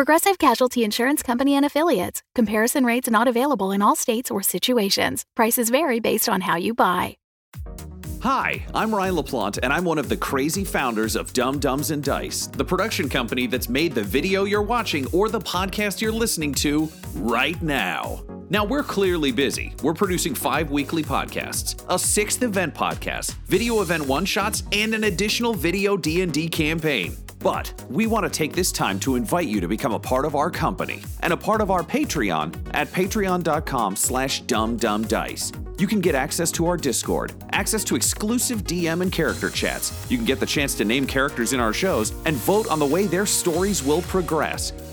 Progressive Casualty Insurance Company and Affiliates. Comparison rates not available in all states or situations. Prices vary based on how you buy. Hi, I'm Ryan LaPlante, and I'm one of the crazy founders of Dumb Dumbs and Dice, the production company that's made the video you're watching or the podcast you're listening to right now. Now, we're clearly busy. We're producing five weekly podcasts, a sixth event podcast, video event one-shots, and an additional video D&D campaign. But we want to take this time to invite you to become a part of our company and a part of our Patreon at patreon.com slash dumbdumbdice. You can get access to our Discord, access to exclusive DM and character chats. You can get the chance to name characters in our shows and vote on the way their stories will progress.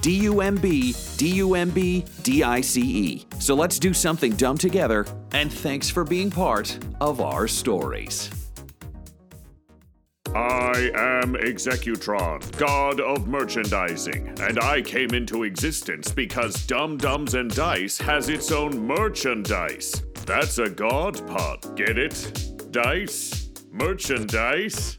D U M B D U M B D I C E. So let's do something dumb together, and thanks for being part of our stories. I am Executron, god of merchandising, and I came into existence because Dumb Dumbs and Dice has its own merchandise. That's a god pod, get it? Dice? Merchandise?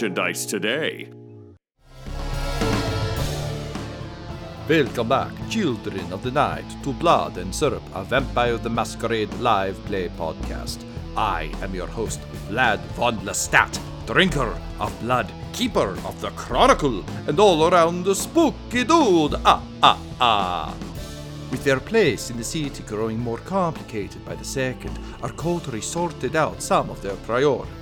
merchandise today. Welcome back, children of the night, to Blood and Syrup, a Vampire the Masquerade live play podcast. I am your host, Vlad von Lestat, drinker of blood, keeper of the chronicle, and all around the spooky dude. Ah, ah, ah. With their place in the city growing more complicated by the second, our coterie sorted out some of their priorities.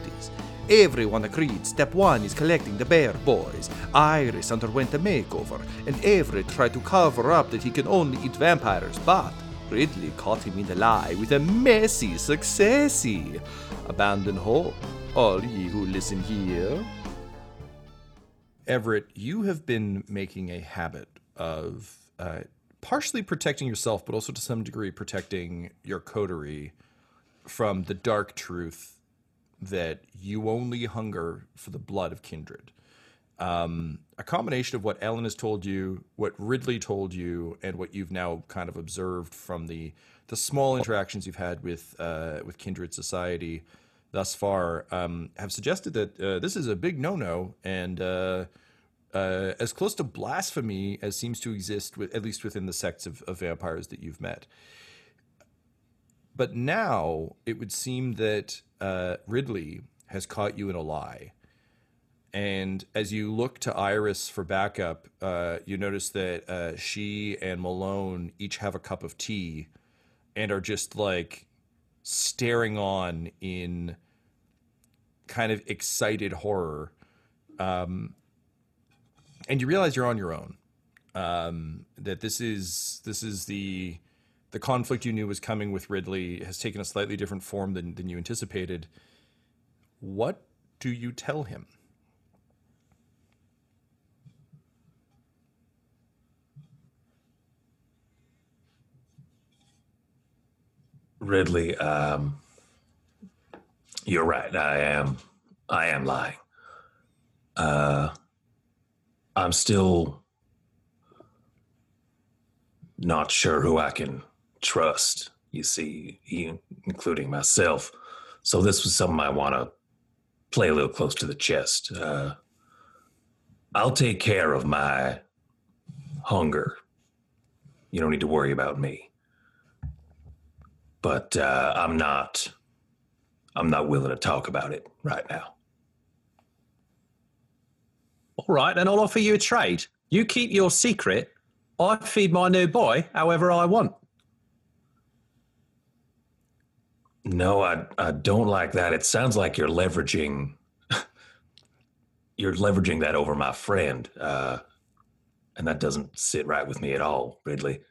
Everyone agreed step one is collecting the bear boys. Iris underwent a makeover, and Everett tried to cover up that he can only eat vampires, but Ridley caught him in the lie with a messy successy. Abandon hope, all ye who listen here. Everett, you have been making a habit of uh, partially protecting yourself, but also to some degree protecting your coterie from the dark truth that you only hunger for the blood of kindred. Um, a combination of what Ellen has told you, what Ridley told you, and what you've now kind of observed from the the small interactions you've had with uh, with kindred society thus far um, have suggested that uh, this is a big no no and uh, uh, as close to blasphemy as seems to exist with at least within the sects of, of vampires that you've met. But now it would seem that uh, Ridley has caught you in a lie. And as you look to Iris for backup, uh, you notice that uh, she and Malone each have a cup of tea and are just like staring on in kind of excited horror. Um, and you realize you're on your own. Um, that this is this is the the conflict you knew was coming with Ridley has taken a slightly different form than, than you anticipated. What do you tell him? Ridley, um, you're right. I am. I am lying. Uh, I'm still not sure who I can trust, you see, including myself. So this was something I want to play a little close to the chest. Uh, I'll take care of my hunger. You don't need to worry about me. But uh, I'm not. I'm not willing to talk about it right now. All right, then I'll offer you a trade. You keep your secret. I feed my new boy however I want. No, I I don't like that. It sounds like you're leveraging you're leveraging that over my friend. Uh and that doesn't sit right with me at all, Ridley.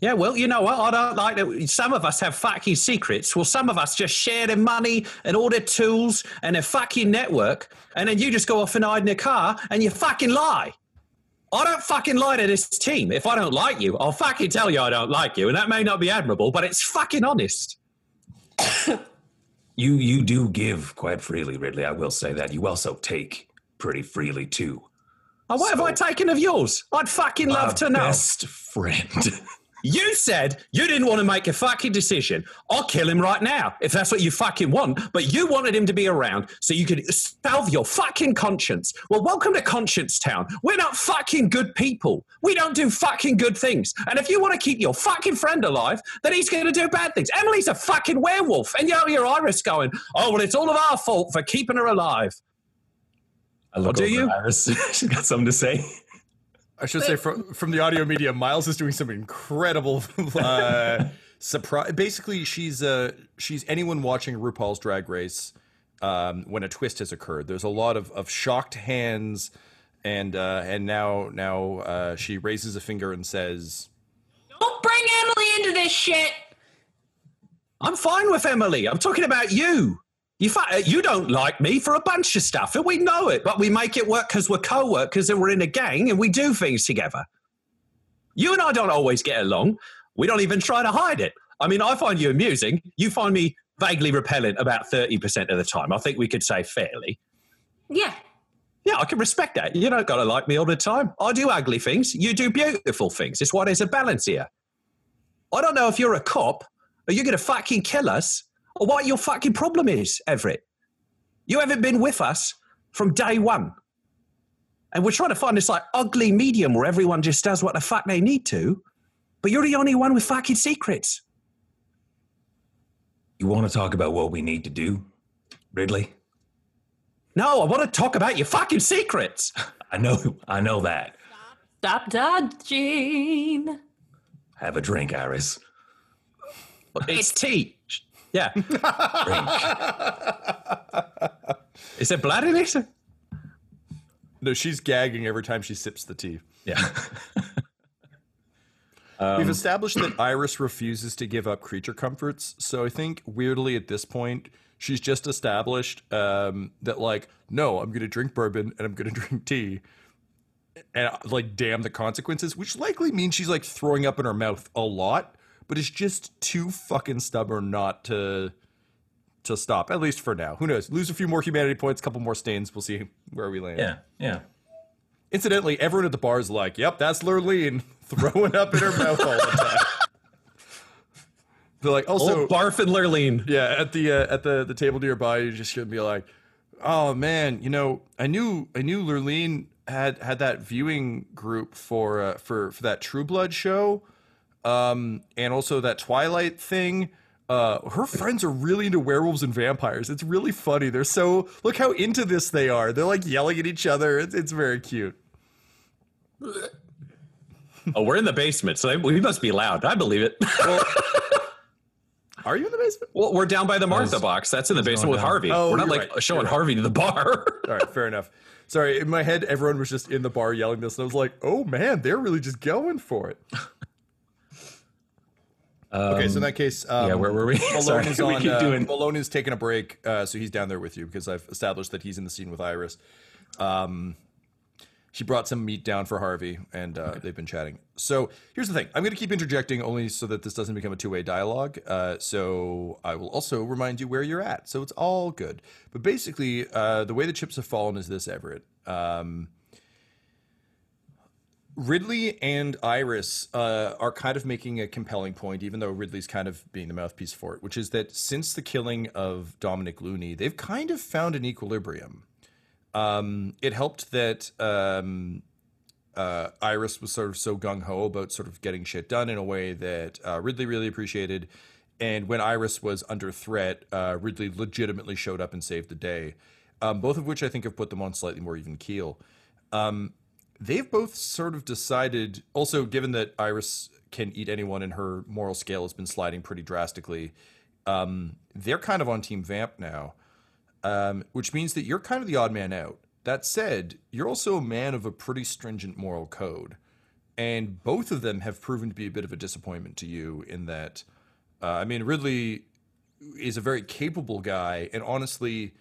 Yeah, well, you know what? I don't like that. Some of us have fucking secrets. Well, some of us just share their money and all their tools and their fucking network. And then you just go off and hide in a car and you fucking lie. I don't fucking lie to this team. If I don't like you, I'll fucking tell you I don't like you. And that may not be admirable, but it's fucking honest. You you do give quite freely, Ridley. I will say that. You also take pretty freely too. Oh, what have I taken of yours? I'd fucking love to know. Best friend. You said you didn't want to make a fucking decision. I'll kill him right now if that's what you fucking want. But you wanted him to be around so you could salve your fucking conscience. Well, welcome to Conscience Town. We're not fucking good people. We don't do fucking good things. And if you want to keep your fucking friend alive, then he's going to do bad things. Emily's a fucking werewolf. And you know, your Iris going, oh, well, it's all of our fault for keeping her alive. I look do you? Iris. She's got something to say. I should say from from the audio media, Miles is doing some incredible uh, surprise. Basically, she's uh she's anyone watching RuPaul's Drag Race um, when a twist has occurred. There's a lot of, of shocked hands, and uh, and now now uh, she raises a finger and says, Don't bring Emily into this shit. I'm fine with Emily. I'm talking about you. You, fi- uh, you don't like me for a bunch of stuff, and we know it, but we make it work because we're co workers and we're in a gang and we do things together. You and I don't always get along. We don't even try to hide it. I mean, I find you amusing. You find me vaguely repellent about 30% of the time. I think we could say fairly. Yeah. Yeah, I can respect that. You don't got to like me all the time. I do ugly things. You do beautiful things. It's why there's a balance here. I don't know if you're a cop or you're going to fucking kill us or what your fucking problem is, Everett. You haven't been with us from day one. And we're trying to find this like ugly medium where everyone just does what the fuck they need to. But you're the only one with fucking secrets. You want to talk about what we need to do, Ridley? No, I want to talk about your fucking secrets. I know, I know that. Stop dodging. Have a drink, Iris. It's tea. Yeah. Is there blood in it? "No, she's gagging every time she sips the tea." yeah. We've established that Iris refuses to give up creature comforts, so I think weirdly at this point she's just established um, that like, no, I'm gonna drink bourbon and I'm gonna drink tea, and like, damn the consequences, which likely means she's like throwing up in her mouth a lot, but is just too fucking stubborn not to to stop. At least for now. Who knows? Lose a few more humanity points, a couple more stains. We'll see where we land. Yeah. Yeah. Incidentally, everyone at the bar is like, "Yep, that's Lurleen throwing up in her mouth all the time." They're like, also, Old Barf and Lurleen. yeah, at the uh, at the the table nearby, you're just gonna be like, "Oh man, you know, I knew I knew Lurleen had had that viewing group for uh, for for that True Blood show, um, and also that Twilight thing." Uh, her friends are really into werewolves and vampires. It's really funny. They're so look how into this they are. They're like yelling at each other. It's it's very cute. Oh, we're in the basement, so we must be loud. I believe it. Are you in the basement? well, we're down by the Martha box. That's in the basement with Harvey. Oh, we're not like right. showing You're right. Harvey to the bar. All right, fair enough. Sorry, in my head, everyone was just in the bar yelling this, and I was like, "Oh man, they're really just going for it." okay, so in that case, um, yeah, where were we? Malone Sorry, is we on. keep uh, doing- Malone is taking a break, uh, so he's down there with you because I've established that he's in the scene with Iris. Um, she brought some meat down for Harvey, and uh, they've been chatting. So here's the thing: I'm going to keep interjecting only so that this doesn't become a two-way dialogue. Uh, so I will also remind you where you're at, so it's all good. But basically, uh, the way the chips have fallen is this, Everett. Um, Ridley and Iris uh, are kind of making a compelling point, even though Ridley's kind of being the mouthpiece for it, which is that since the killing of Dominic Looney, they've kind of found an equilibrium. Um, it helped that um, uh, Iris was sort of so gung ho about sort of getting shit done in a way that uh, Ridley really appreciated. And when Iris was under threat, uh, Ridley legitimately showed up and saved the day. Um, both of which I think have put them on slightly more even keel. Um, they've both sort of decided, also, given that Iris can eat anyone and her moral scale has been sliding pretty drastically, um, they're kind of on Team Vamp now, um, which means that you're kind of the odd man out. That said, you're also a man of a pretty stringent moral code. And both of them have proven to be a bit of a disappointment to you in that, uh, I mean, Ridley is a very capable guy. And honestly,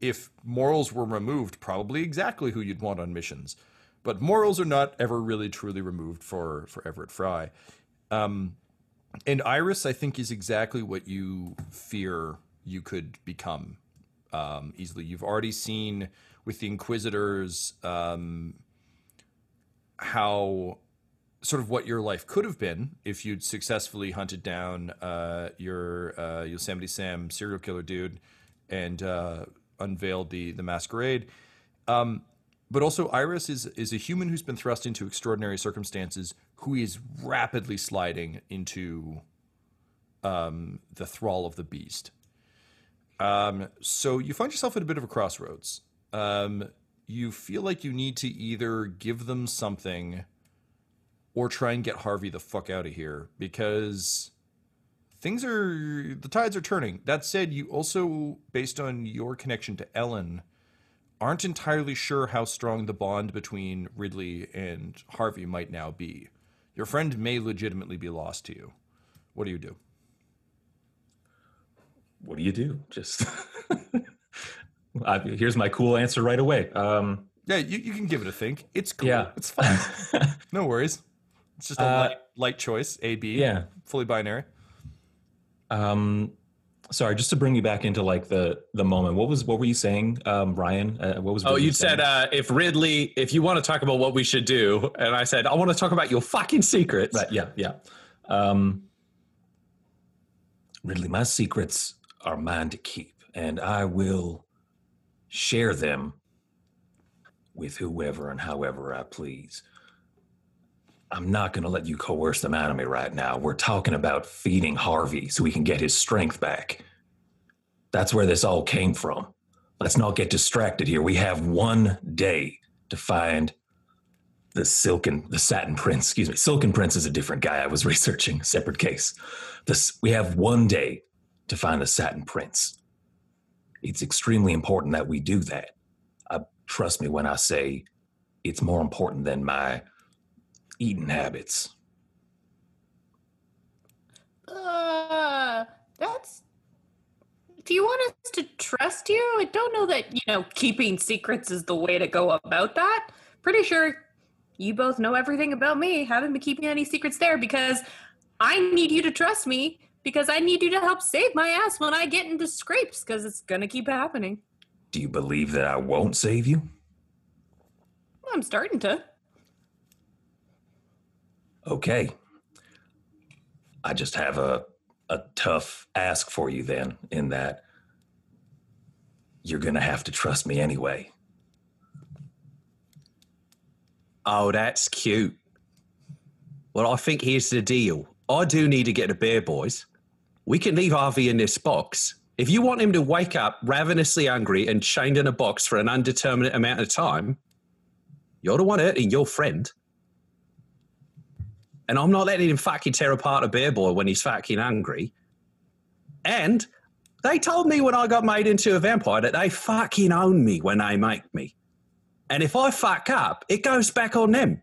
if morals were removed, probably exactly who you'd want on missions. But morals are not ever really truly removed for, for Everett Fry. Um, and Iris, I think, is exactly what you fear you could become um, easily. You've already seen with the Inquisitors um, how sort of what your life could have been if you'd successfully hunted down uh, your uh, Yosemite Sam serial killer dude and uh, unveiled the the masquerade. Um, but also, Iris is is a human who's been thrust into extraordinary circumstances, who is rapidly sliding into um, the thrall of the beast. Um, so you find yourself at a bit of a crossroads. Um, you feel like you need to either give them something or try and get Harvey the fuck out of here because things are the tides are turning. That said, you also, based on your connection to Ellen, aren't entirely sure how strong the bond between Ridley and Harvey might now be. Your friend may legitimately be lost to you. What do you do? What do you do? Just I, here's my cool answer right away. Um, Yeah, you, you can give it a think. It's cool. Yeah. It's fine. no worries. It's just a Uh, light, light choice. A B. Yeah. Fully binary. um, sorry, just to bring you back into like the the moment. What was what were you saying, um, Ryan? Uh, what was? Oh, Ridley you said uh, if Ridley, if you want to talk about what we should do, and I said I want to talk about your fucking secrets. Right. Yeah. Yeah. Um, Ridley, my secrets are mine to keep, and I will share them with whoever and however I please. I'm not going to let you coerce them out of me right now. We're talking about feeding Harvey so he can get his strength back. That's where this all came from. Let's not get distracted here. We have one day to find the silken the satin prince excuse me silken prince is a different guy i was researching separate case this we have one day to find the satin prince it's extremely important that we do that trust me when i say it's more important than my eating habits Uh, that's. Do you want us to trust you? I don't know that, you know, keeping secrets is the way to go about that. Pretty sure you both know everything about me. Haven't been keeping any secrets there because I need you to trust me because I need you to help save my ass when I get into scrapes because it's going to keep happening. do you believe that i won't save you I'm starting to. Okay i just have a a tough ask for you then in that you're gonna have to trust me anyway Oh, that's cute. Well, I think here's the deal. I do need to get the bear boys. We can leave Harvey in this box. If you want him to wake up ravenously hungry and chained in a box for an undeterminate amount of time, you're the one hurting your friend. And I'm not letting him fucking tear apart a beer boy when he's fucking hungry. And they told me when I got made into a vampire that they fucking own me when they make me. And if I fuck up, it goes back on them.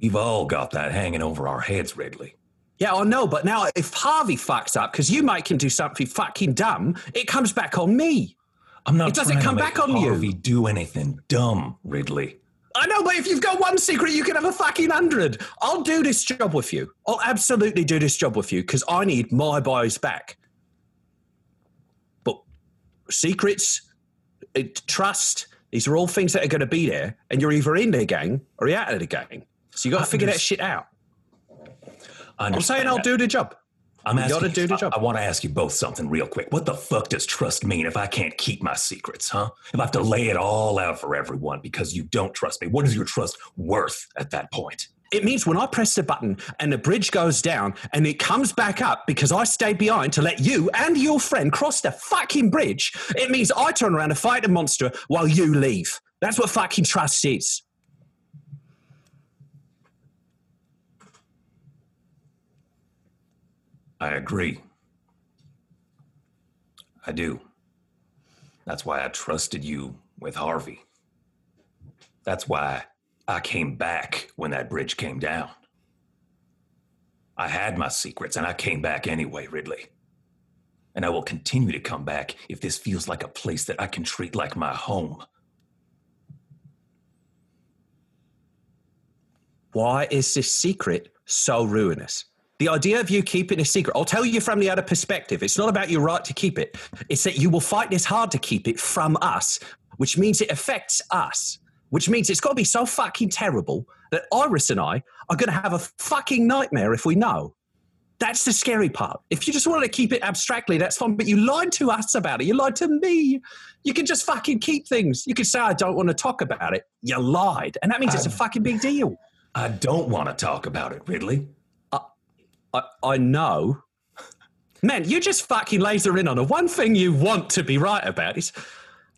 We've all got that hanging over our heads, Ridley. Yeah, I know, but now if Harvey fucks up because you make him do something fucking dumb, it comes back on me. I'm not It doesn't come back on you. Harvey do anything dumb, Ridley. I know, but if you've got one secret, you can have a fucking hundred. I'll do this job with you. I'll absolutely do this job with you because I need my boys back. But secrets, it, trust, these are all things that are going to be there, and you're either in the gang or you're out of the gang. So you got to figure that shit out. I'm saying I'll do the job. I'm You asking. gotta do the I- I, want to ask you both something real quick. What the fuck does trust mean if I can't keep my secrets, huh? If I have to lay it all out for everyone because you don't trust me, what is your trust worth at that point? It means when I press the button and the bridge goes down and it comes back up because I stayed behind to let you and your friend cross the fucking bridge, it means I turn around and fight a monster while you leave. That's what fucking trust is. I agree. I do. That's why I trusted you with Harvey. That's why I came back when that bridge came down. I had my secrets and I came back anyway, Ridley. And I will continue to come back if this feels like a place that I can treat like my home. Why is this secret so ruinous? The idea of you keeping a secret, I'll tell you from the other perspective. It's not about your right to keep it. It's that you will fight this hard to keep it from us, which means it affects us, which means it's got to be so fucking terrible that Iris and I are going to have a fucking nightmare if we know. That's the scary part. If you just wanted to keep it abstractly, that's fine. But you lied to us about it. You lied to me. You can just fucking keep things. You can say, I don't want to talk about it. You lied. And that means it's a fucking big deal. I don't want to talk about it, Ridley. I, know. Man, you just fucking laser in on the one thing you want to be right about. It's,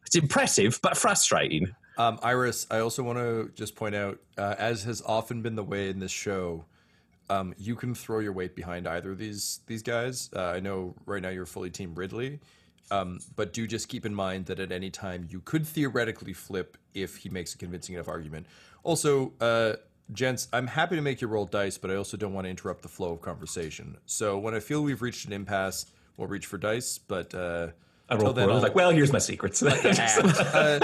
it's impressive, but frustrating. Um, Iris, I also want to just point out, uh, as has often been the way in this show, um, you can throw your weight behind either of these these guys. Uh, I know right now you're fully Team Ridley, um, but do just keep in mind that at any time you could theoretically flip if he makes a convincing enough argument. Also, uh, gents, I'm happy to make you roll dice, but I also don't want to interrupt the flow of conversation. So when I feel we've reached an impasse, we'll reach for dice. But uh, I rolled then. I was like, well, here's my secrets. uh,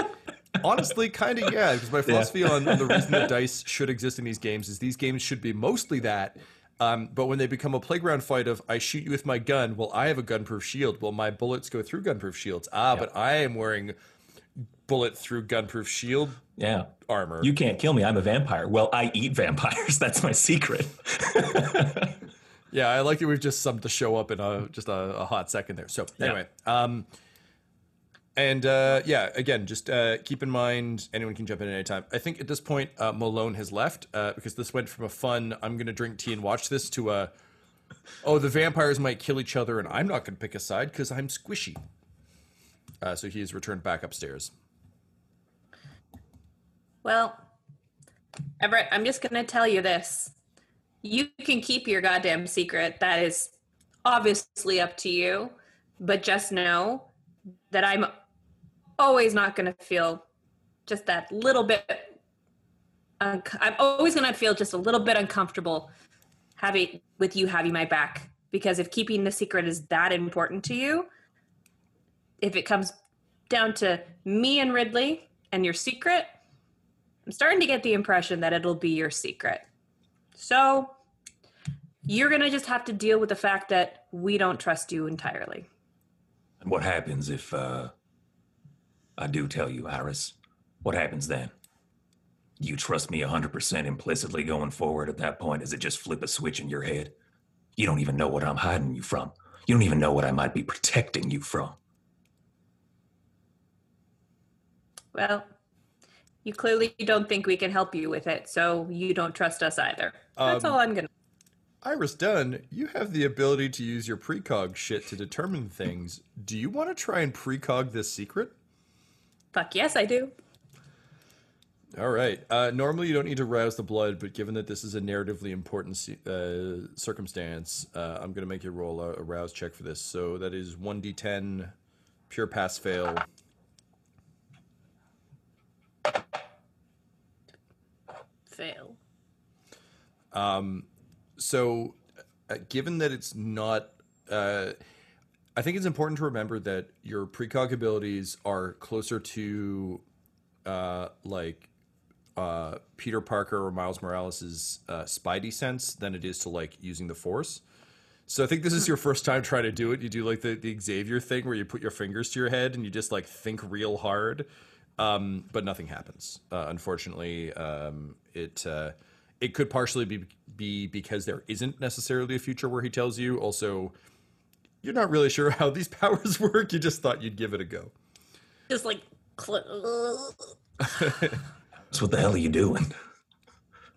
honestly, kind of yeah. Because my philosophy on the reason that dice should exist in these games is these games should be mostly that. Um, but when they become a playground fight of I shoot you with my gun, well, I have a gunproof shield. Well, my bullets go through gunproof shields. Ah, but I am wearing bullet through gunproof shield yeah. armor. You can't kill me. I'm a vampire. Well, I eat vampires. That's my secret. Yeah, I like that we've just summed the show up in a just a, a hot second there. So anyway, um, and uh, yeah, again, just uh, keep in mind anyone can jump in at any time. I think at this point uh, Malone has left uh, because this went from a fun I'm going to drink tea and watch this to a oh the vampires might kill each other and I'm not going to pick a side because I'm squishy. Uh, so he has returned back upstairs. Well, Everett, I'm just going to tell you this. You can keep your goddamn secret. That is obviously up to you. But just know that I'm always not going to feel just that little bit. unc I'm always going to feel just a little bit uncomfortable having with you having my back because if keeping the secret is that important to you, if it comes down to me and Ridley and your secret, I'm starting to get the impression that it'll be your secret. So you're going to just have to deal with the fact that we don't trust you entirely. and what happens if uh, I do tell you, Iris? What happens then? Do You trust me 100% implicitly going forward at that point? Does it just flip a switch in your head? You don't even know what I'm hiding you from. You don't even know what I might be protecting you from. Well, you clearly don't think we can help you with it, so you don't trust us either. That's Um, all I'm to. Iris Dunn, you have the ability to use your precog shit to determine things. Do you want to try and precog this secret? Fuck yes, I do. All right. Uh, normally, you don't need to rouse the blood, but given that this is a narratively important uh, circumstance, uh, I'm going to make you roll a, a rouse check for this. So that is 1d10, pure pass fail. Fail. So, uh, given that it's not, uh, I think it's important to remember that your precog abilities are closer to, uh, like, uh, Peter Parker or Miles Morales' uh, Spidey sense than it is to like using the Force. So I think this is your first time trying to do it. You do like the, the Xavier thing where you put your fingers to your head and you just like think real hard, um, but nothing happens. Uh, unfortunately, um, it uh, it could partially be be because there isn't necessarily a future where he tells you. Also, you're not really sure how these powers work. You just thought you'd give it a go. Just like, cl- So what the hell are you doing?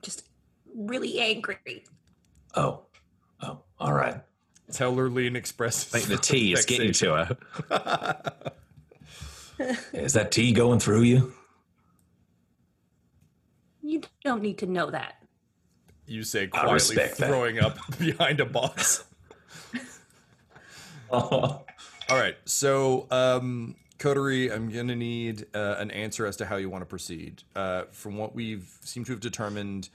just really angry. Oh, oh, all right. It's how Lurleen expresses. I think the tea is getting to her. Is that tea going through you? You don't need to know that. You say quietly, respect that. throwing up behind a box. Oh, All right, so um, Coterie, I'm going to need uh, an answer as to how you want to proceed. Uh, from what we've seemed to have determined,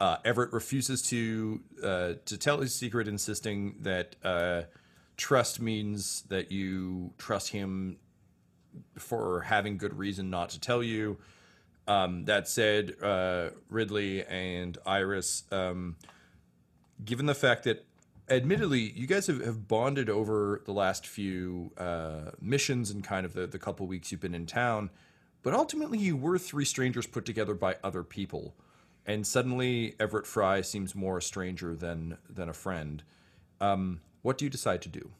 uh, Everett refuses to uh, to tell his secret, insisting that uh, trust means that you trust him for having good reason not to tell you. Um, that said, uh, Ridley and Iris, um, given the fact that admittedly you guys have, have bonded over the last few uh, missions and kind of the, the couple weeks you've been in town but ultimately you were three strangers put together by other people. And suddenly everett fry seems more a stranger than than a friend. Um, what do you decide to do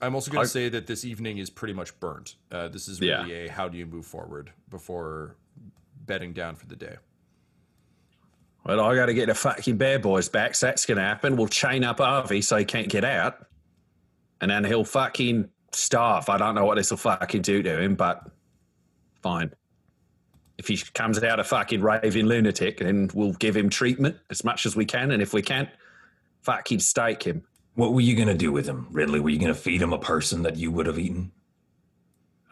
i'm also going to say that this evening is pretty much burnt uh, this is Yeah. really a how do you move forward before bedding down for the day Well, I got to get the fucking bear boys back. So that's going to happen. We'll chain up Harvey so he can't get out. And then he'll fucking starve. I don't know what this will fucking do to him, but fine. If he comes out a fucking raving lunatic, then we'll give him treatment as much as we can. And if we can't, fucking stake him. What were you gonna do with him, Ridley? Were you gonna feed him a person that you would have eaten?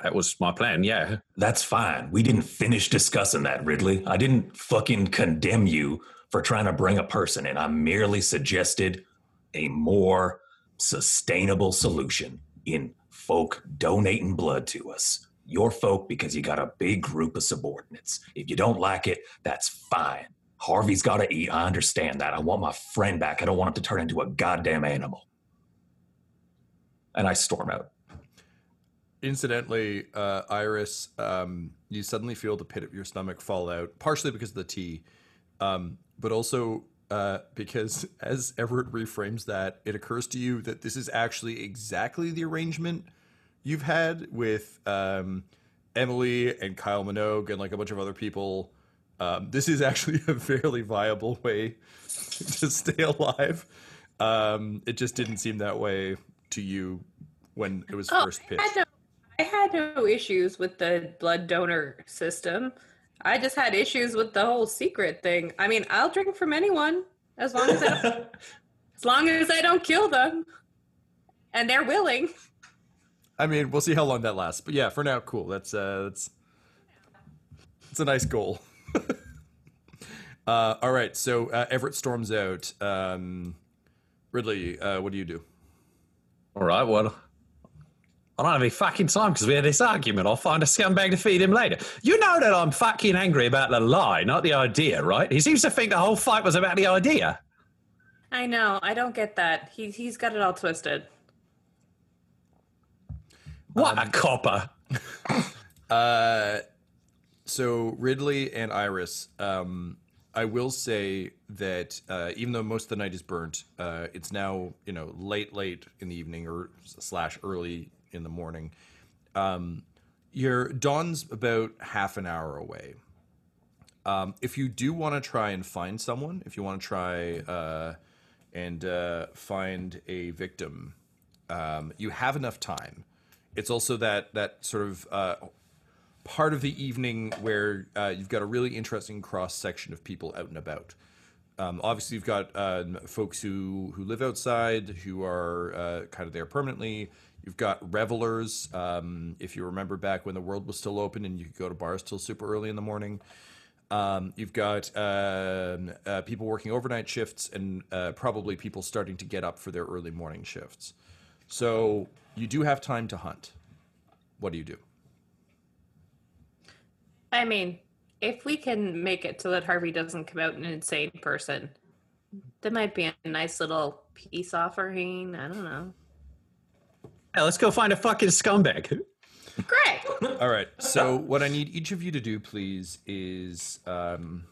That was my plan, yeah. That's fine. We didn't finish discussing that, Ridley. I didn't fucking condemn you for trying to bring a person in. I merely suggested a more sustainable solution in folk donating blood to us. Your folk because you got a big group of subordinates. If you don't like it, that's fine. Harvey's got to eat. I understand that. I want my friend back. I don't want him to turn into a goddamn animal. And I storm out. Incidentally, uh, Iris, um, you suddenly feel the pit of your stomach fall out, partially because of the tea, um, but also uh, because as Everett reframes that, it occurs to you that this is actually exactly the arrangement you've had with um, Emily and Kyle Minogue and like a bunch of other people. Um, this is actually a fairly viable way to stay alive. Um, it just didn't seem that way to you when it was Oh, first I pitched. had, no, I had no issues with the blood donor system. I just had issues with the whole secret thing. I mean, I'll drink from anyone as long as I don't, as long as I don't kill them, and they're willing. I mean, we'll see how long that lasts. But yeah, for now, cool. That's uh that's it's a nice goal. uh all right, so uh, Everett storms out. Um Ridley, uh what do you do? All right, well, I don't have any fucking time because we had this argument. I'll find a scumbag to feed him later. You know that I'm fucking angry about the lie, not the idea, right? He seems to think the whole fight was about the idea. I know. I don't get that. He he's got it all twisted. What a copper. Uh so Ridley and Iris, um I will say that uh, even though most of the night is burnt, uh, it's now you know late, late in the evening or slash early in the morning. Um, your dawn's about half an hour away. Um, if you do want to try and find someone, if you want to try uh, and uh, find a victim, um, you have enough time. It's also that that sort of uh, part of the evening where uh, you've got a really interesting cross section of people out and about. Um, obviously, you've got um, folks who who live outside, who are uh, kind of there permanently. You've got revelers. Um, if you remember back when the world was still open and you could go to bars till super early in the morning. Um, you've got um, uh, people working overnight shifts and uh, probably people starting to get up for their early morning shifts. So you do have time to hunt. What do you do? I mean, if we can make it so that Harvey doesn't come out an insane person, that might be a nice little peace offering. I don't know. Yeah, let's go find a fucking scumbag. Great. All right. So what I need each of you to do, please, is um,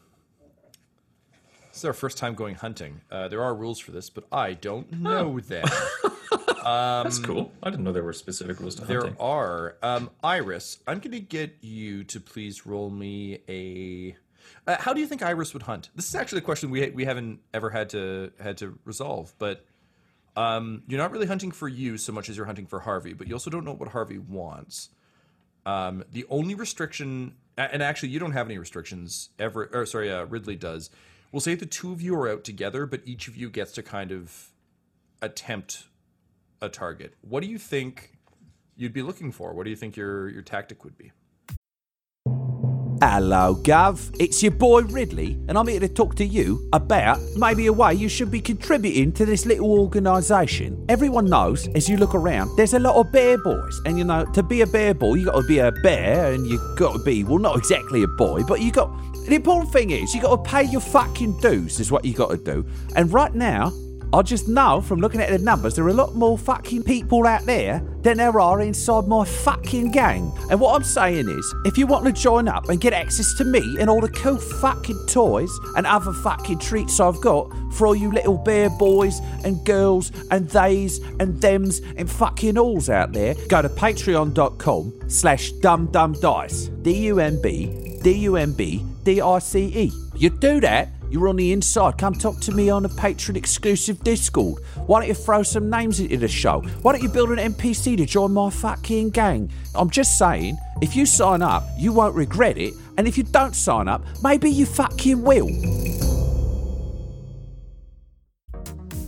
this is our first time going hunting. Uh, there are rules for this, but I don't know them. That's cool. I didn't know there were specific rules to There hunting. There are. Um, Iris, I'm going to get you to please roll me a. Uh, how do you think Iris would hunt? This is actually a question we we haven't ever had to had to resolve, but um, you're not really hunting for you so much as you're hunting for Harvey, but you also don't know what Harvey wants. Um, the only restriction, and actually you don't have any restrictions ever. Or sorry, uh, Ridley does. We'll say the two of you are out together, but each of you gets to kind of attempt a target. What do you think you'd be looking for? What do you think your your tactic would be? Hello, Gov. It's your boy Ridley, and I'm here to talk to you about maybe a way you should be contributing to this little organisation. Everyone knows, as you look around, there's a lot of bear boys, and you know, to be a bear boy, you got to be a bear, and you got to be well, not exactly a boy, but you got. The important thing is, you got to pay your fucking dues. Is what you got to do. And right now, I just know from looking at the numbers, there are a lot more fucking people out there than there are inside my fucking gang. And what I'm saying is, if you want to join up and get access to me and all the cool fucking toys and other fucking treats I've got for all you little bear boys and girls and theys and thems and fucking alls out there, go to patreon.com slash dumbdumbdice. D-U-M-B, D-U-M-B, D-I-C-E. You do that, you're on the inside. Come talk to me on a Patreon exclusive Discord. Why don't you throw some names into the show? Why don't you build an NPC to join my fucking gang? I'm just saying, if you sign up, you won't regret it. And if you don't sign up, maybe you fucking will.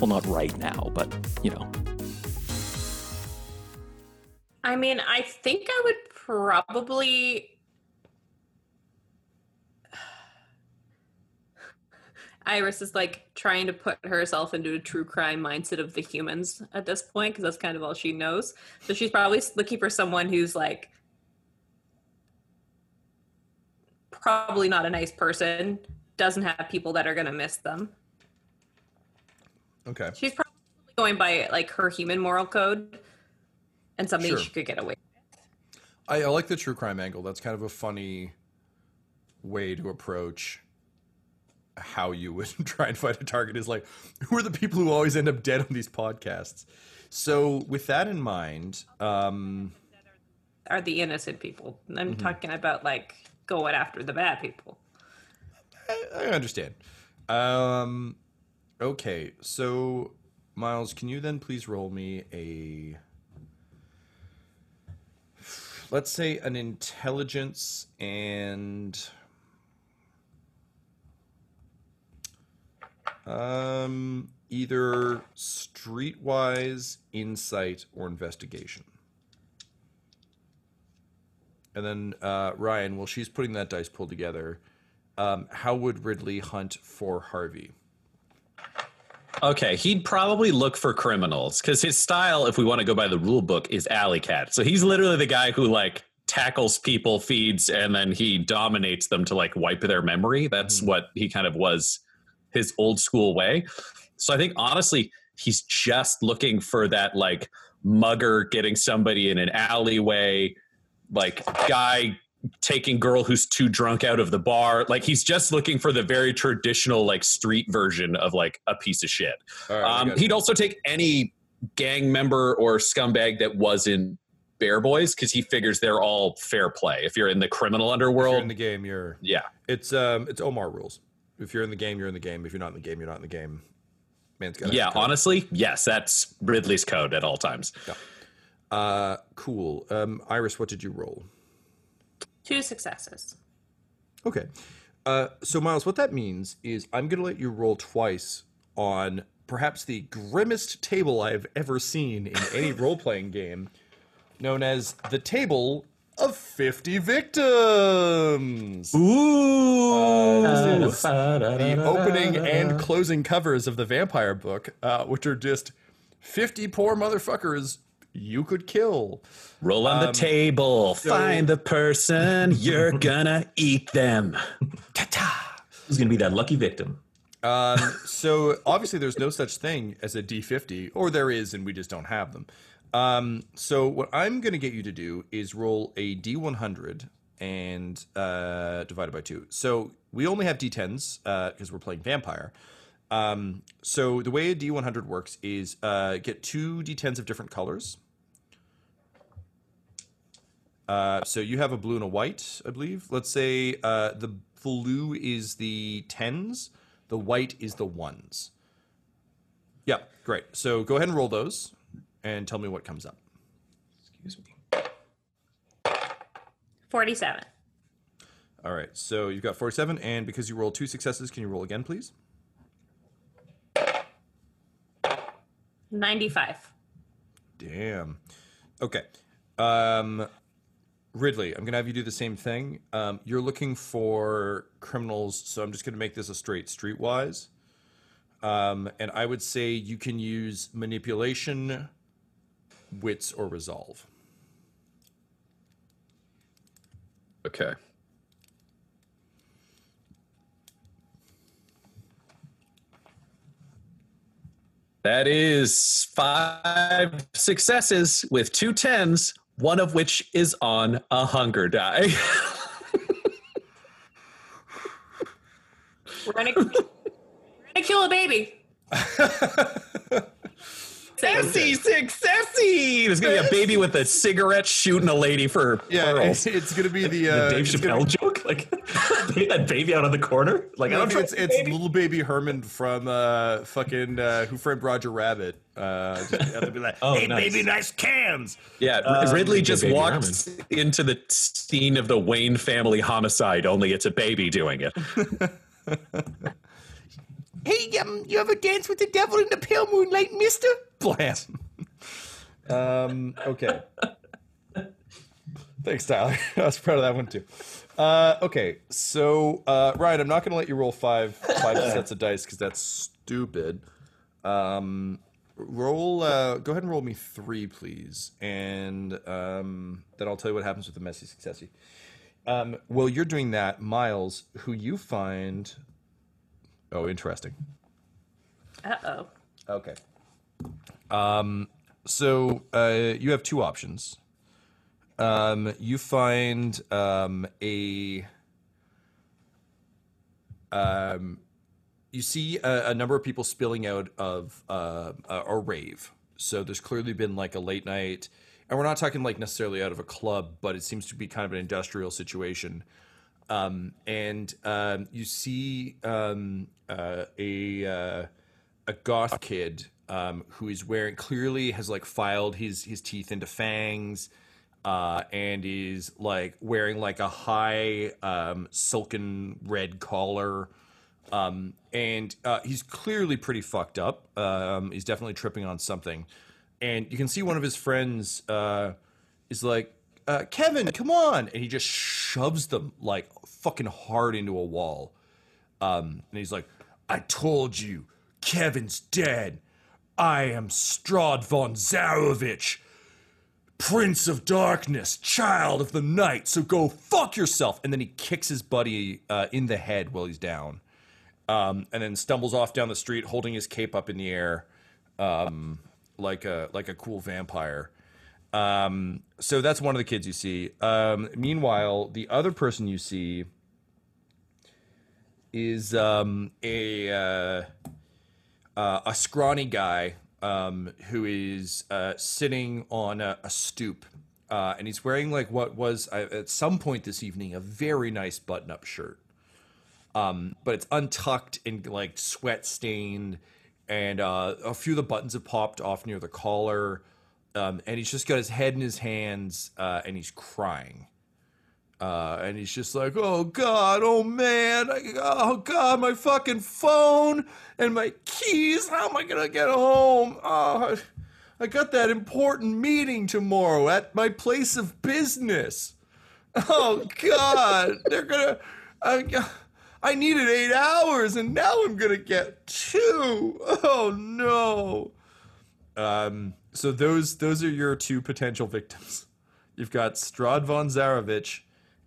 Well, not right now, but you know. I mean, I think I would probably. Iris is like trying to put herself into a true crime mindset of the humans at this point because that's kind of all she knows. So she's probably looking for someone who's like probably not a nice person, doesn't have people that are going to miss them. Okay. She's probably going by like her human moral code and something Sure. she could get away I, I like the true crime angle. That's kind of a funny way to approach how you would try and find a target is like who are the people who always end up dead on these podcasts so with that in mind um are the innocent people. I'm talking about like going after the bad people. I, I understand um okay so miles can you then please roll me a let's say an intelligence and um either streetwise insight or investigation. And then uh, ryan while she's putting that dice pool together um, how would ridley hunt for harvey Okay, he'd probably look for criminals because his style, if we want to go by the rule book, is alley cat. So he's literally the guy who like tackles people, feeds, and then he dominates them to like wipe their memory. That's mm-hmm. what he kind of was his old school way. So I think honestly, he's just looking for that like mugger getting somebody in an alleyway, like guy taking girl who's too drunk out of the bar. Like he's just looking for the very traditional like street version of like a piece of shit. Right, Um, he'd also take any gang member or scumbag that wasn't Bear Boys because he figures they're all fair play. If you're in the criminal underworld, in the game you're yeah, it's um it's omar rules if you're in the game you're in the game if you're not in the game you're not in the game man's got yeah. Honestly, yes, that's Ridley's code at all times. uh cool um iris what did you roll Two successes. Okay. Uh, so, Miles, what that means is I'm going to let you roll twice on perhaps the grimmest table I've ever seen in any role playing game, known as the table of 50 victims. Ooh. Uh, this is the opening and closing covers of the vampire book, uh, which are just 50 poor motherfuckers you could kill. Roll on the table. Find the person. You're gonna eat them. Ta-ta. Who's going to be that lucky victim? Um, so obviously, there's no such thing as a D50, or there is, and we just don't have them. Um, so what I'm going to get you to do is roll a D100 and uh, divided by two. So we only have D10s because we're playing vampire. Um, so the way a D100 works is uh, get two D10s of different colors. Uh, so you have a blue and a white, I believe. Let's say uh, the blue is the tens, the white is the ones. Yeah, great. So go ahead and roll those and tell me what comes up. Excuse me. 47. All right, so you've got 47, and because you rolled two successes, can you roll again, please? 95. Damn. Okay. Um, Ridley, I'm going to have you do the same thing. Um, you're looking for criminals, so I'm just going to make this a straight streetwise. Um, and I would say you can use manipulation, wits, or resolve. Okay. That is five successes with two tens, one of which is on a hunger die. We're gonna, we're gonna kill a baby. Successy, successy! There's gonna be a baby with a cigarette shooting a lady for Yeah, pearls. it's, it's going to be the, The uh, Dave it's gonna Chappelle joke? Like, that baby out of the corner? Like, I don't it's, it's baby. little baby Herman from uh, fucking uh, Who Framed Roger Rabbit. Uh, just have to be like, Oh, hey, nice. baby, nice cans. Yeah, Um, Ridley just baby walked into the scene of the Wayne family homicide, only it's a baby doing it. Hey, um, you ever dance with the devil in the pale moonlight, mister? Blast. um, okay. Thanks, Tyler. I was proud of that one too. Uh, okay, so uh, Ryan, I'm not going to let you roll five five sets of dice because that's stupid. Um, roll. Uh, go ahead and roll me three, please, and um, then I'll tell you what happens with the messy successy. Um, while you're doing that, Miles, who you find. Oh, interesting. Uh oh. Okay. Um, so uh, you have two options. Um, you find um, a. Um, you see a, a number of people spilling out of uh, a, a rave. So there's clearly been like a late night, and we're not talking like necessarily out of a club, but it seems to be kind of an industrial situation. Um, and um, you see um, uh, a uh, a goth kid um, who is wearing clearly has like filed his his teeth into fangs uh, and is like wearing like a high um, silken red collar. Um, and uh, he's clearly pretty fucked up. He's definitely tripping on something. And you can see one of his friends uh, is like uh, kevin come on! And he just shoves them like fucking hard into a wall um, and he's like, I told you, Kevin's dead. I am Strahd von Zarovich, Prince of Darkness, Child of the Night, so go fuck yourself. And then he kicks his buddy uh, in the head while he's down. Um, and then stumbles off down the street holding his cape up in the air um, like, a, like a cool vampire. Um, so that's one of the kids you see. Um, meanwhile, the other person you see is um, a uh, uh, a scrawny guy um, who is uh, sitting on a, a stoop, uh, and he's wearing like what was uh, at some point this evening a very nice button-up shirt, um, but it's untucked and like sweat stained, and uh, a few of the buttons have popped off near the collar, um, and he's just got his head in his hands, uh, and he's crying. Uh, and he's just like, oh God, oh man, oh God, my fucking phone and my keys. How am I gonna get home? Oh, I, I got that important meeting tomorrow at my place of business. Oh God, they're gonna. I, I needed eight hours, and now I'm gonna get two. Oh no. Um. So those those are your two potential victims. You've got Strahd von Zarovich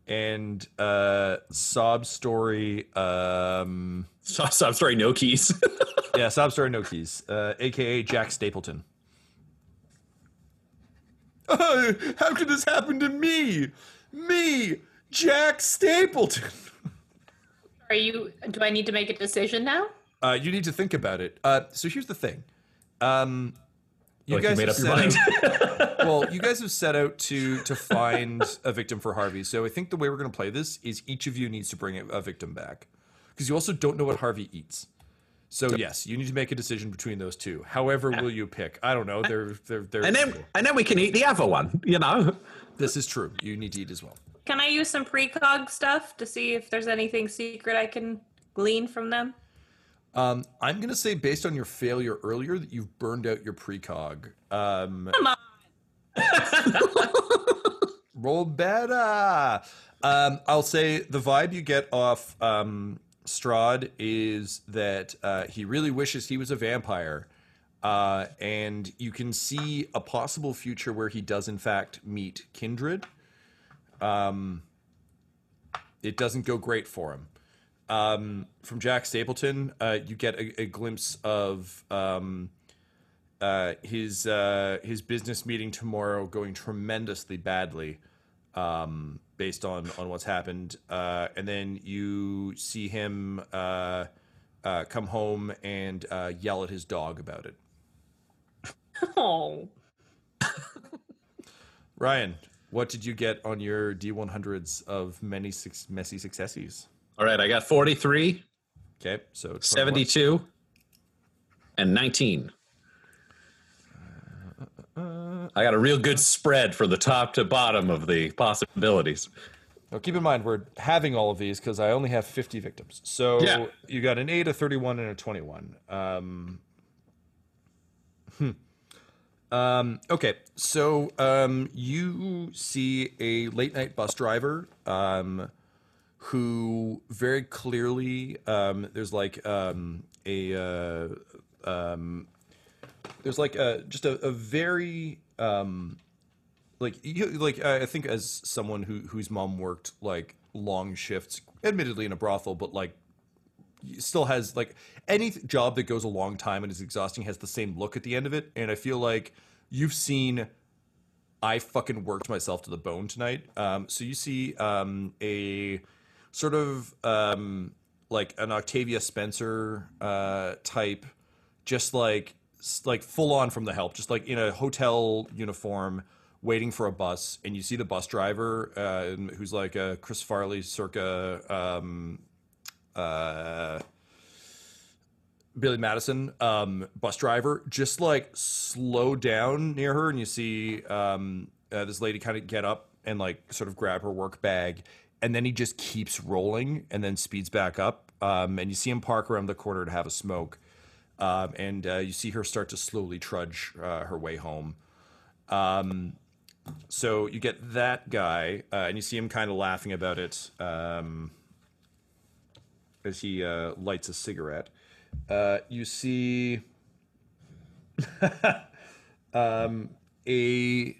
and uh sob story um So, so I'm no keys. yeah sob story no keys uh aka jack stapleton uh, how could this happen to me me jack stapleton Are you? Do I need to make a decision now? uh you need to think about it uh so here's the thing um you Like you guys made have up your set out- well, you guys have set out to to find a victim for Harvey. So I think the way we're going to play this is each of you needs to bring a, a victim back because you also don't know what Harvey eats. So yes, you need to make a decision between those two. However, will you pick? I don't know. They're they're they're. and then and then we can eat the other one. You know. this is true. You need to eat as well. Can I use some precog stuff to see if there's anything secret I can glean from them? Um, I'm going to say based on your failure earlier that you've burned out your precog. Um, Come on. roll better. Um, I'll say the vibe you get off um, Strahd is that uh, he really wishes he was a vampire. Uh, and you can see a possible future where he does, in fact, meet Kindred. Um, it doesn't go great for him. Um, from Jack Stapleton, uh, you get a, a glimpse of um, uh, his uh, his business meeting tomorrow going tremendously badly, um, based on on what's happened. Uh, and then you see him uh, uh, come home and uh, yell at his dog about it. Oh. Ryan, what did you get on your D100s of many suc messy successes? All right, I got 43, Okay, so 21. 72, and 19. I got a real good spread for the top to bottom of the possibilities. Now, keep in mind, we're having all of these because I only have 50 victims. So Yeah. you got an 8, a 31, and a 21. Um, hmm. Um, okay, so um, you see a late night bus driver um, who very clearly, um, there's like um, a. Uh, um, there's like a just a, a very um, like you, like I think as someone who whose mom worked like long shifts, admittedly in a brothel, but like still has like any job that goes a long time and is exhausting has the same look at the end of it. And I feel like you've seen I fucking worked myself to the bone tonight. Um, so you see um, a sort of um, like an Octavia Spencer uh, type, just like like full on from the help, just like in a hotel uniform, waiting for a bus, and you see the bus driver uh, who's like a Chris Farley circa. Um, uh, Billy Madison, um, bus driver, just like slow down near her, and you see um, uh, this lady kind of get up and like sort of grab her work bag, and then he just keeps rolling and then speeds back up, um, and you see him park around the corner to have a smoke, um, and uh, you see her start to slowly trudge uh, her way home. Um, so you get that guy, uh, and you see him kind of laughing about it um, as he uh, lights a cigarette. Uh, you see um, a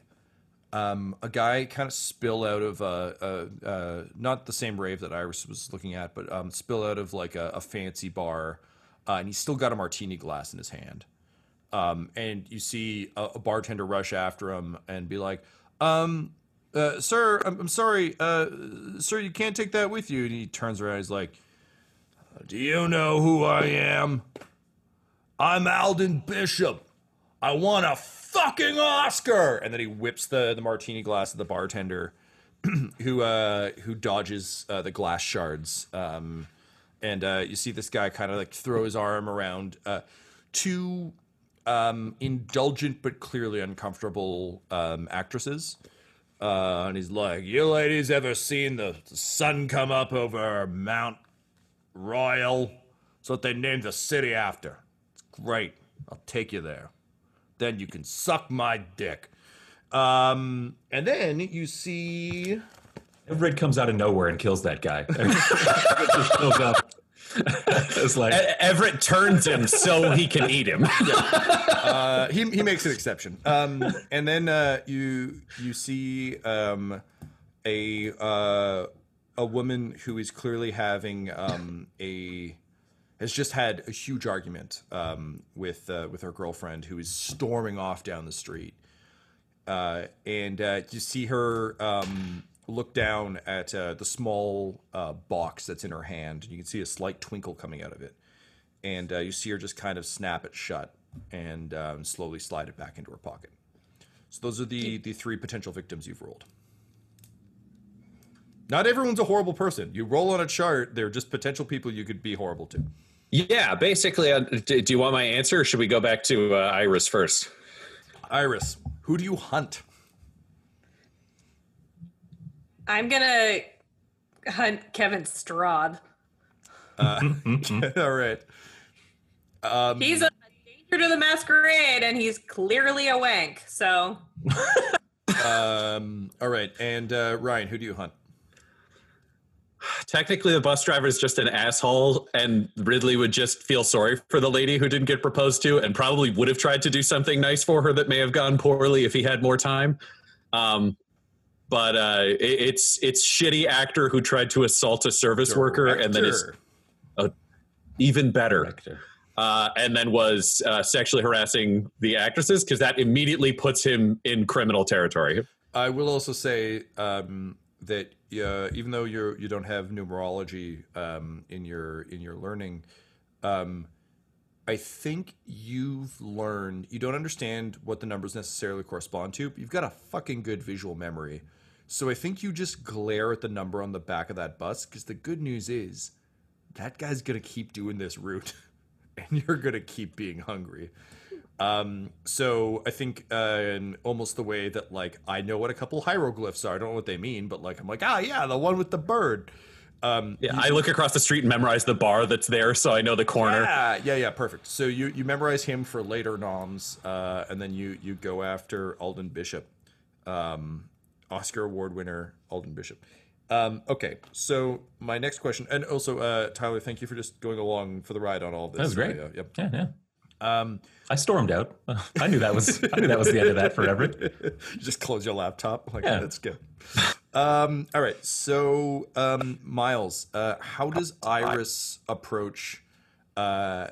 um, a guy kind of spill out of uh, uh, uh, not the same rave that Iris was looking at, but um, spill out of like a, a fancy bar, uh, and he's still got a martini glass in his hand. Um, and you see a, a bartender rush after him and be like, um, uh, "Sir, I'm, I'm sorry, uh, sir, you can't take that with you." And he turns around, he's like, "Do you know who I am? I'm Alden Bishop. I want a fucking Oscar!" And then he whips the the martini glass at the bartender, who uh, who dodges uh, the glass shards. Um, and uh, you see this guy kind of like throw his arm around uh, two um, indulgent but clearly uncomfortable um, actresses. Uh, and he's like, "You ladies ever seen the sun come up over Mount Royal? That's what they named the city after. It's great. I'll take you there. Then you can suck my dick." Um, and then you see Everett comes out of nowhere and kills that guy. just shows up. it's like E- Everett turns him so he can eat him. uh, he he makes an exception. Um, and then uh, you you see um, a uh, a woman who is clearly having um, a has just had a huge argument um, with uh, with her girlfriend who is storming off down the street. Uh, and uh, you see her um, look down at uh, the small uh, box that's in her hand. You can see a slight twinkle coming out of it, and uh, you see her just kind of snap it shut and um, slowly slide it back into her pocket. So those are the the three potential victims you've rolled. Not everyone's a horrible person. You roll on a chart; they're just potential people you could be horrible to. Yeah, basically. Uh, do, do you want my answer, or should we go back to uh, Iris first? Iris, who do you hunt? I'm gonna hunt Kevin Strahd. All right. Um, He's a danger to the masquerade, and he's clearly a wank. So um, all right. And uh, Ryan, who do you hunt? Technically, the bus driver is just an asshole, and Ridley would just feel sorry for the lady who didn't get proposed to, and probably would have tried to do something nice for her that may have gone poorly if he had more time. Um, but uh, it, it's it's shitty actor who tried to assault a service worker, and then is Director. even better. Uh, and then was uh, sexually harassing the actresses because that immediately puts him in criminal territory. I will also say um, that uh, even though you you don't have numerology um, in your in your learning, um, I think you've learned you don't understand what the numbers necessarily correspond to. But you've got a fucking good visual memory, so I think you just glare at the number on the back of that bus because the good news is that guy's gonna keep doing this route, and you're gonna keep being hungry. Um, so I think uh, in almost the way that like I know what a couple hieroglyphs are. I don't know what they mean, but like I'm like ah yeah, the one with the bird. Um, Yeah, I look across the street and memorize the bar that's there, so I know the corner. yeah, yeah, yeah, perfect. So you you memorize him for later noms, uh, and then you you go after Alden Bishop, um, Oscar award winner Alden Bishop. Um, okay, so my next question, and also uh, Tyler, thank you for just going along for the ride on all this. That was great. Uh, yep. Yeah, yeah. Um, I stormed out. I knew that was I knew that was the end of that for Everett. you just close your laptop. Like Yeah. that's good. Um, all right. So um, Miles, uh, how does Iris approach uh,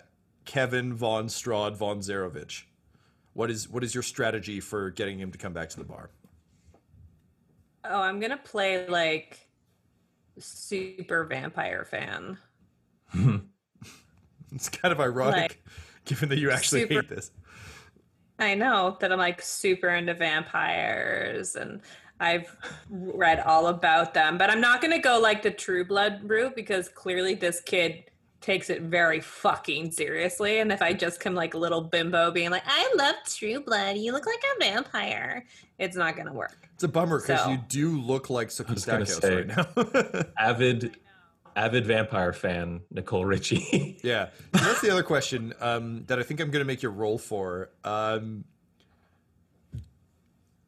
Kevin von Strahd von Zarovich? What is what is your strategy for getting him to come back to the bar? oh, I'm gonna play like super vampire fan. It's kind of ironic, Like, given that you actually super- hate this. I know that I'm like super into vampires and I've read all about them, but I'm not going to go like the True Blood route because clearly this kid takes it very fucking seriously. And if I just come like a little bimbo being like, I love True Blood, you look like a vampire, it's not going to work. It's a bummer because So- you do look like was gonna Stakos say- right now. Avid avid vampire fan, Nicole Richie. Yeah, So that's the other question um, that I think I'm going to make your roll for. Um,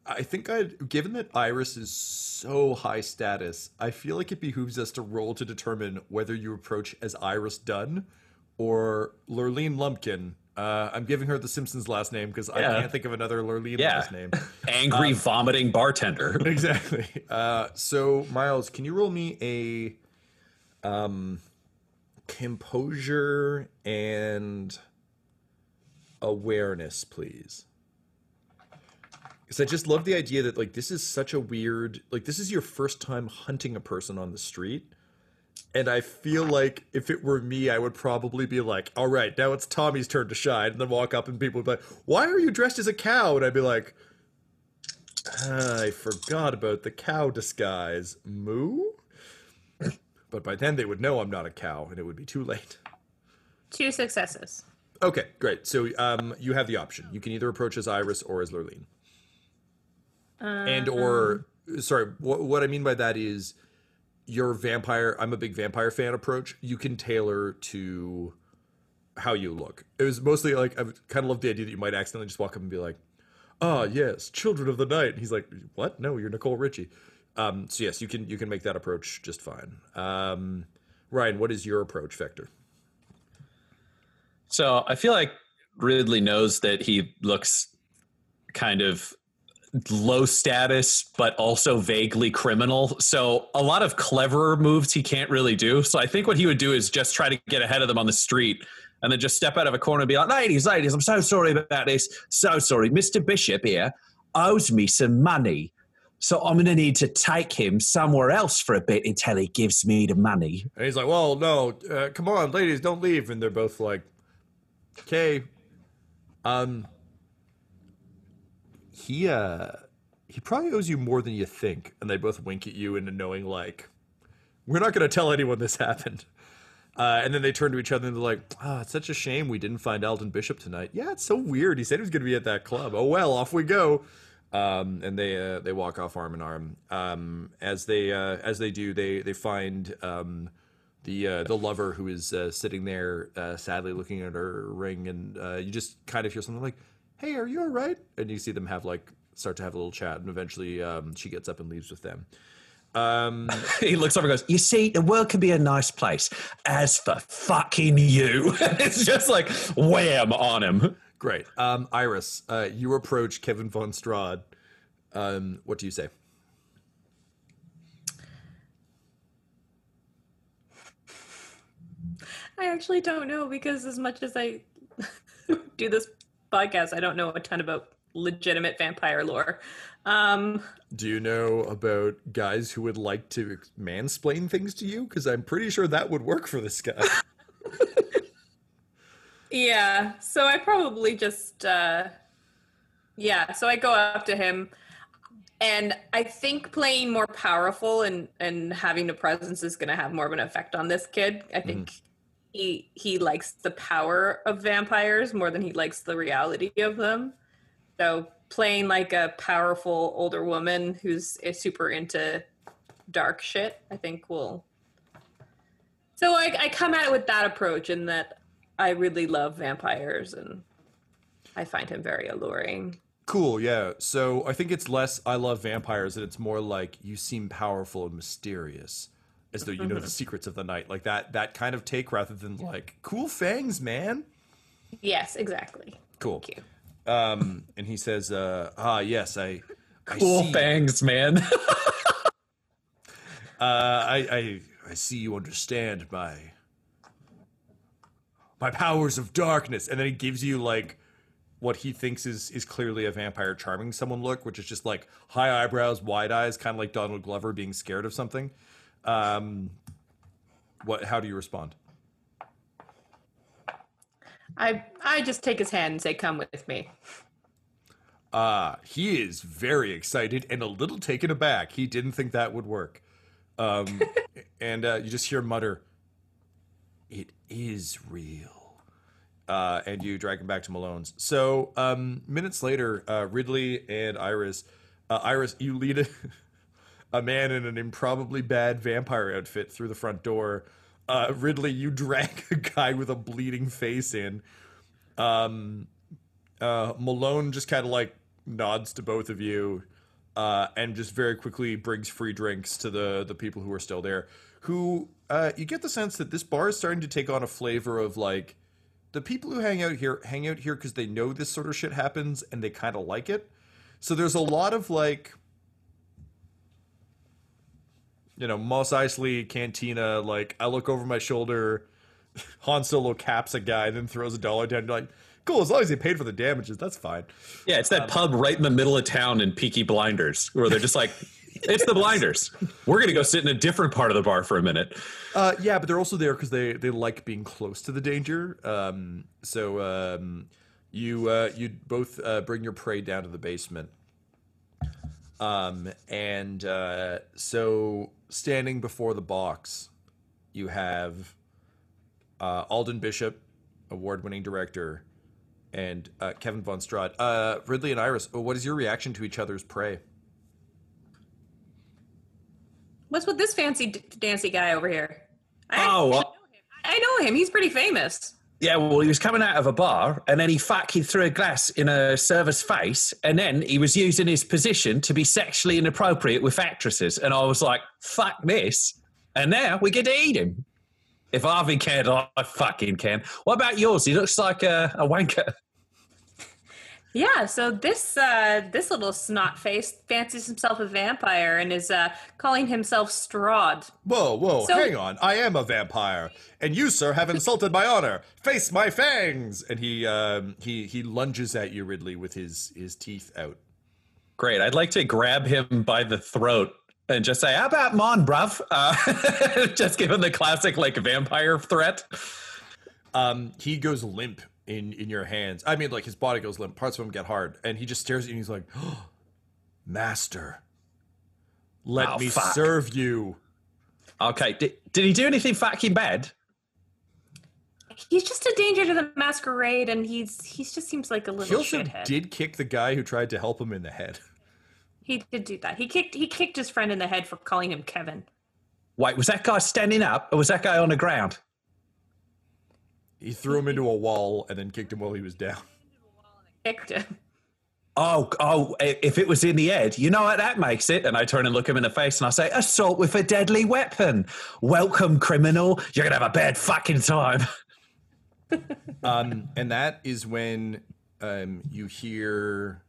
I think I, given that Iris is so high status, I feel like it behooves us to roll to determine whether you approach as Iris Dunn or Lurleen Lumpkin. Uh, I'm giving her the Simpsons last name because I can't think of another Lurleen Yeah. last name. Angry, vomiting bartender. exactly. Uh, so, Miles, can you roll me a um, composure and awareness, please? Because I just love the idea that like this is such a weird like this is your first time hunting a person on the street. And I feel like if it were me, I would probably be like, all right, now it's Tommy's turn to shine. And then walk up and people would be like, why are you dressed as a cow? And I'd be like, I forgot about the cow disguise. Moo? But by then they would know I'm not a cow and it would be too late. Two successes. Okay, great. So um, you have the option. You can either approach as Iris or as Lurleen. and or sorry, what, what I mean by that is your vampire. I'm a big vampire fan approach. You can tailor to how you look. It was mostly like I kind of love the idea that you might accidentally just walk up and be like, "Ah, yes, children of the night." And he's like, "What? No, you're Nicole Richie." Um, so yes, you can you can make that approach just fine. Um, Ryan, what is your approach vector? So I feel like Ridley knows that he looks kind of low status, but also vaguely criminal. So a lot of cleverer moves he can't really do. So I think what he would do is just try to get ahead of them on the street and then just step out of a corner and be like, ladies, ladies, I'm so sorry about this. So sorry. Mr. Bishop here owes me some money. So I'm going to need to take him somewhere else for a bit until he gives me the money. And he's like, "Well, no, uh, come on, ladies, don't leave." And they're both like, "Okay." Um, he uh, he probably owes you more than you think, and they both wink at you into knowing like, we're not going to tell anyone this happened. Uh, and then they turn to each other and they're like, "Ah, it's such a shame we didn't find Alden Bishop tonight. Yeah, it's so weird. He said he was going to be at that club. Oh well, off we go." Um, and they uh, they walk off arm in arm. Um, as they uh, as they do, they they find um, the uh, the lover who is uh, sitting there uh, sadly looking at her ring, and uh, you just kind of hear something like, "Hey, are you all right?" And you see them have like start to have a little chat, and eventually um, she gets up and leaves with them. Um, he looks over and goes, You see, the world can be a nice place. As for fucking you, it's just like wham on him. Great, um, Iris. Uh, you approach Kevin von Strahd. Um, what do you say? I actually don't know because as much as I do this podcast, I don't know a ton about legitimate vampire lore. Um, Do you know about guys who would like to mansplain things to you? Because I'm pretty sure that would work for this guy. yeah, so I probably just uh, yeah, so I go up to him and I think playing more powerful and and having the presence is going to have more of an effect on this kid. I think he he likes the power of vampires more than he likes the reality of them. So playing like a powerful older woman who's is super into dark shit, I think will. So I, I come at it with that approach, in that I really love vampires and I find him very alluring. cool, yeah. So I think it's less I love vampires and it's more like you seem powerful and mysterious. As though you know the secrets of the night. Like that that kind of take rather than like cool fangs, man. Yes, exactly. Cool. Thank you. Um and he says, uh, ah yes, I I Cool see- fangs, man. Uh, I, I I see you understand my my powers of darkness, and then he gives you like what he thinks is is clearly a vampire charming someone look, which is just like high eyebrows, wide eyes, kind of like Donald Glover being scared of something. Um, what? How do you respond? I I just take his hand and say, "Come with me." Uh, he is very excited and a little taken aback. He didn't think that would work. Um, and uh, you just hear mutter, "It is real." Uh, and you drag him back to Malone's. So um, minutes later, uh, Ridley and Iris, uh, Iris, you lead a, a man in an improbably bad vampire outfit through the front door. Uh, Ridley, you drag a guy with a bleeding face in. Um, uh, Malone just kind of like nods to both of you, uh, and just very quickly brings free drinks to the the people who are still there. Who uh, you get the sense that this bar is starting to take on a flavor of like the people who hang out here hang out here because they know this sort of shit happens and they kind of like it. So there's a lot of like. You know, Mos Eisley, Cantina, like, I look over my shoulder, Han Solo caps a guy, then throws a dollar down. You're like, cool, as long as he paid for the damages, that's fine. yeah, it's that pub right in the middle of town in Peaky Blinders where they're just like, it's the Blinders. We're going to go sit in a different part of the bar for a minute. Uh, yeah, but they're also there because they they like being close to the danger. Um, so um, you uh, you both uh, bring your prey down to the basement. Um, and uh, so standing before the box, you have uh, Alden Bishop, award-winning director, and uh, Kevin von Strahd. Uh, Ridley and Iris, what is your reaction to each other's prey? What's with this fancy d- dancy guy over here? I Oh, know him. I know him. He's pretty famous. Yeah, well, he was coming out of a bar and then he fuck, he threw a glass in a server's face and then he was using his position to be sexually inappropriate with actresses. And I was like, fuck this. And now we get to eat him. If Harvey can, I fucking can. What about yours? He looks like a, a wanker. Yeah, so this uh, this little snot face fancies himself a vampire and is uh, calling himself Strahd. Whoa, whoa, So- hang on. I am a vampire, and you, sir, have insulted my honor. Face my fangs! And he um, he he lunges at you, Ridley, with his his teeth out. Great. I'd like to grab him by the throat and just say, how about mon, bruv? Uh, just give him the classic, like, vampire threat. Um, he goes limp in in your hands. I mean, like his body goes limp. Parts of him get hard, and he just stares at you. and He's like, oh, "Master, let Oh, me fuck. serve you." Okay. Did, did he do anything fucking bad? He's just a danger to the masquerade, and he's he's just seems like a He little also shithead. did kick the guy who tried to help him in the head. He did do that. He kicked he kicked his friend in the head for calling him Kevin. Wait, was that guy standing up or was that guy on the ground? He threw him into a wall and then kicked him while he was down. Kicked him. Oh, oh, if it was in the head, you know what that makes it? And I turn and look him in the face and I say, assault with a deadly weapon. Welcome, criminal. You're going to have a bad fucking time. Um, and that is when um, you hear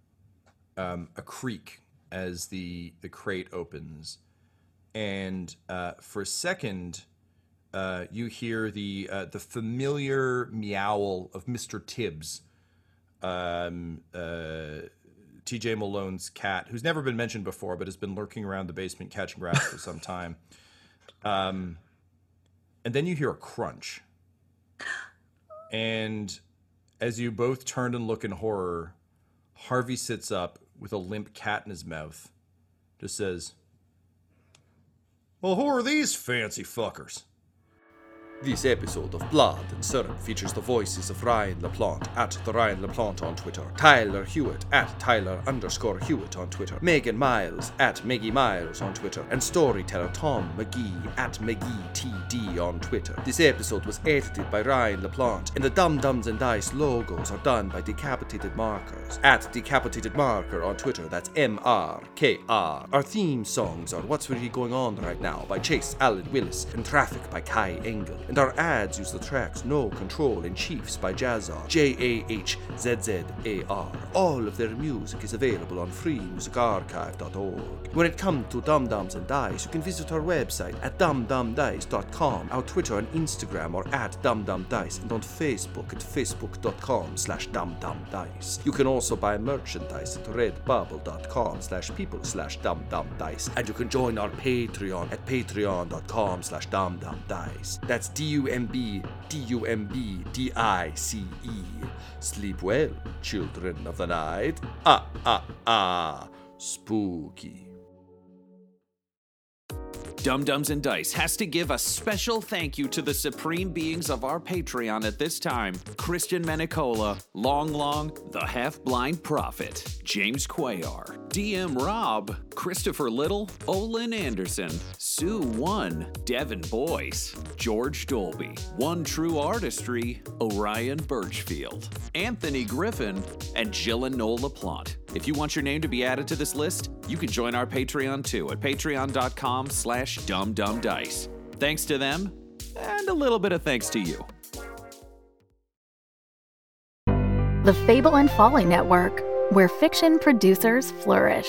um, a creak as the the crate opens, and uh, for a second, uh, you hear the uh, the familiar meow of Mister Tibbs, um, uh, T.J. Malone's cat, who's never been mentioned before, but has been lurking around the basement catching rats for some time. Um, and then you hear a crunch. And as you both turn and look in horror, Harvey sits up with a limp cat in his mouth. Just says, Well, who are these fancy fuckers? This episode of Blood and Syrup features the voices of Ryan LaPlante at the Ryan LaPlante on Twitter, Tyler Hewitt at Tyler underscore Hewitt on Twitter, Megan Miles at Meggie Miles on Twitter, and storyteller Tom McGee at McGeeTD on Twitter. This episode was edited by Ryan LaPlante, and the Dumb Dumbs and Dice logos are done by Decapitated Markers at Decapitated Marker on Twitter. That's M R K R. Our theme songs are What's Really Going On Right Now by Chase Allen Willis and Traffic by Kai Engel. And our ads use the tracks No Control and Chiefs by Jahzzar, J A H Z Z A R. All of their music is available on freemusicarchive.org. When it comes to Dumb Dumbs and Dice, you can visit our website at dumbdumbdice.com, our Twitter and Instagram are at dumbdumbdice, and on Facebook at facebook.com slash dumbdumbdice. You can also buy merchandise at redbubble.com slash people slash dumbdumbdice, and you can join our Patreon at patreon.com slash dumbdumbdice. That's D-U-M-B, D-U-M-B, D-I-C-E. Sleep well, children of the night. Ah, ah, ah. Spooky. Dumb Dumbs and Dice has to give a special thank you to the supreme beings of our Patreon at this time Christian Menicola, Long Long, The Half Blind Prophet, James Quayar, DM Rob, Christopher Little, Olin Anderson, Sue One, Devin Boyce, George Dolby, One True Artistry, Orion Birchfield, Anthony Griffin, and Jill and Noel LaPlante. If you want your name to be added to this list, you can join our Patreon too at patreon.com slash dumbdumbdice. Thanks to them, and a little bit of thanks to you. The Fable and Folly Network, where fiction producers flourish.